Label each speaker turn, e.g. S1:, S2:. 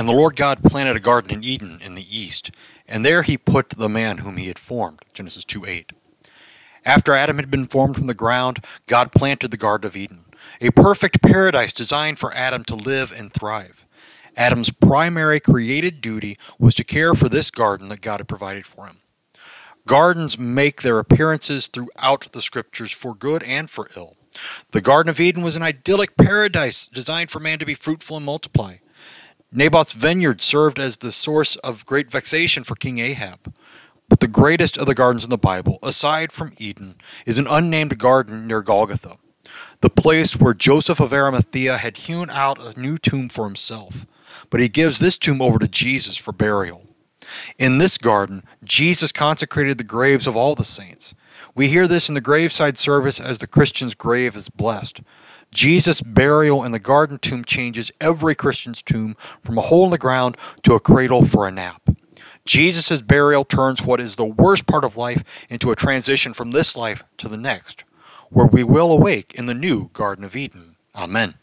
S1: And the Lord God planted a garden in Eden in the east, and there he put the man whom he had formed. Genesis 2 8. After Adam had been formed from the ground, God planted the Garden of Eden, a perfect paradise designed for Adam to live and thrive. Adam's primary created duty was to care for this garden that God had provided for him. Gardens make their appearances throughout the scriptures for good and for ill. The Garden of Eden was an idyllic paradise designed for man to be fruitful and multiply. Naboth's vineyard served as the source of great vexation for King Ahab. But the greatest of the gardens in the Bible, aside from Eden, is an unnamed garden near Golgotha, the place where Joseph of Arimathea had hewn out a new tomb for himself. But he gives this tomb over to Jesus for burial. In this garden, Jesus consecrated the graves of all the saints. We hear this in the graveside service as the Christian's grave is blessed. Jesus' burial in the garden tomb changes every Christian's tomb from a hole in the ground to a cradle for a nap. Jesus' burial turns what is the worst part of life into a transition from this life to the next, where we will awake in the new Garden of Eden. Amen.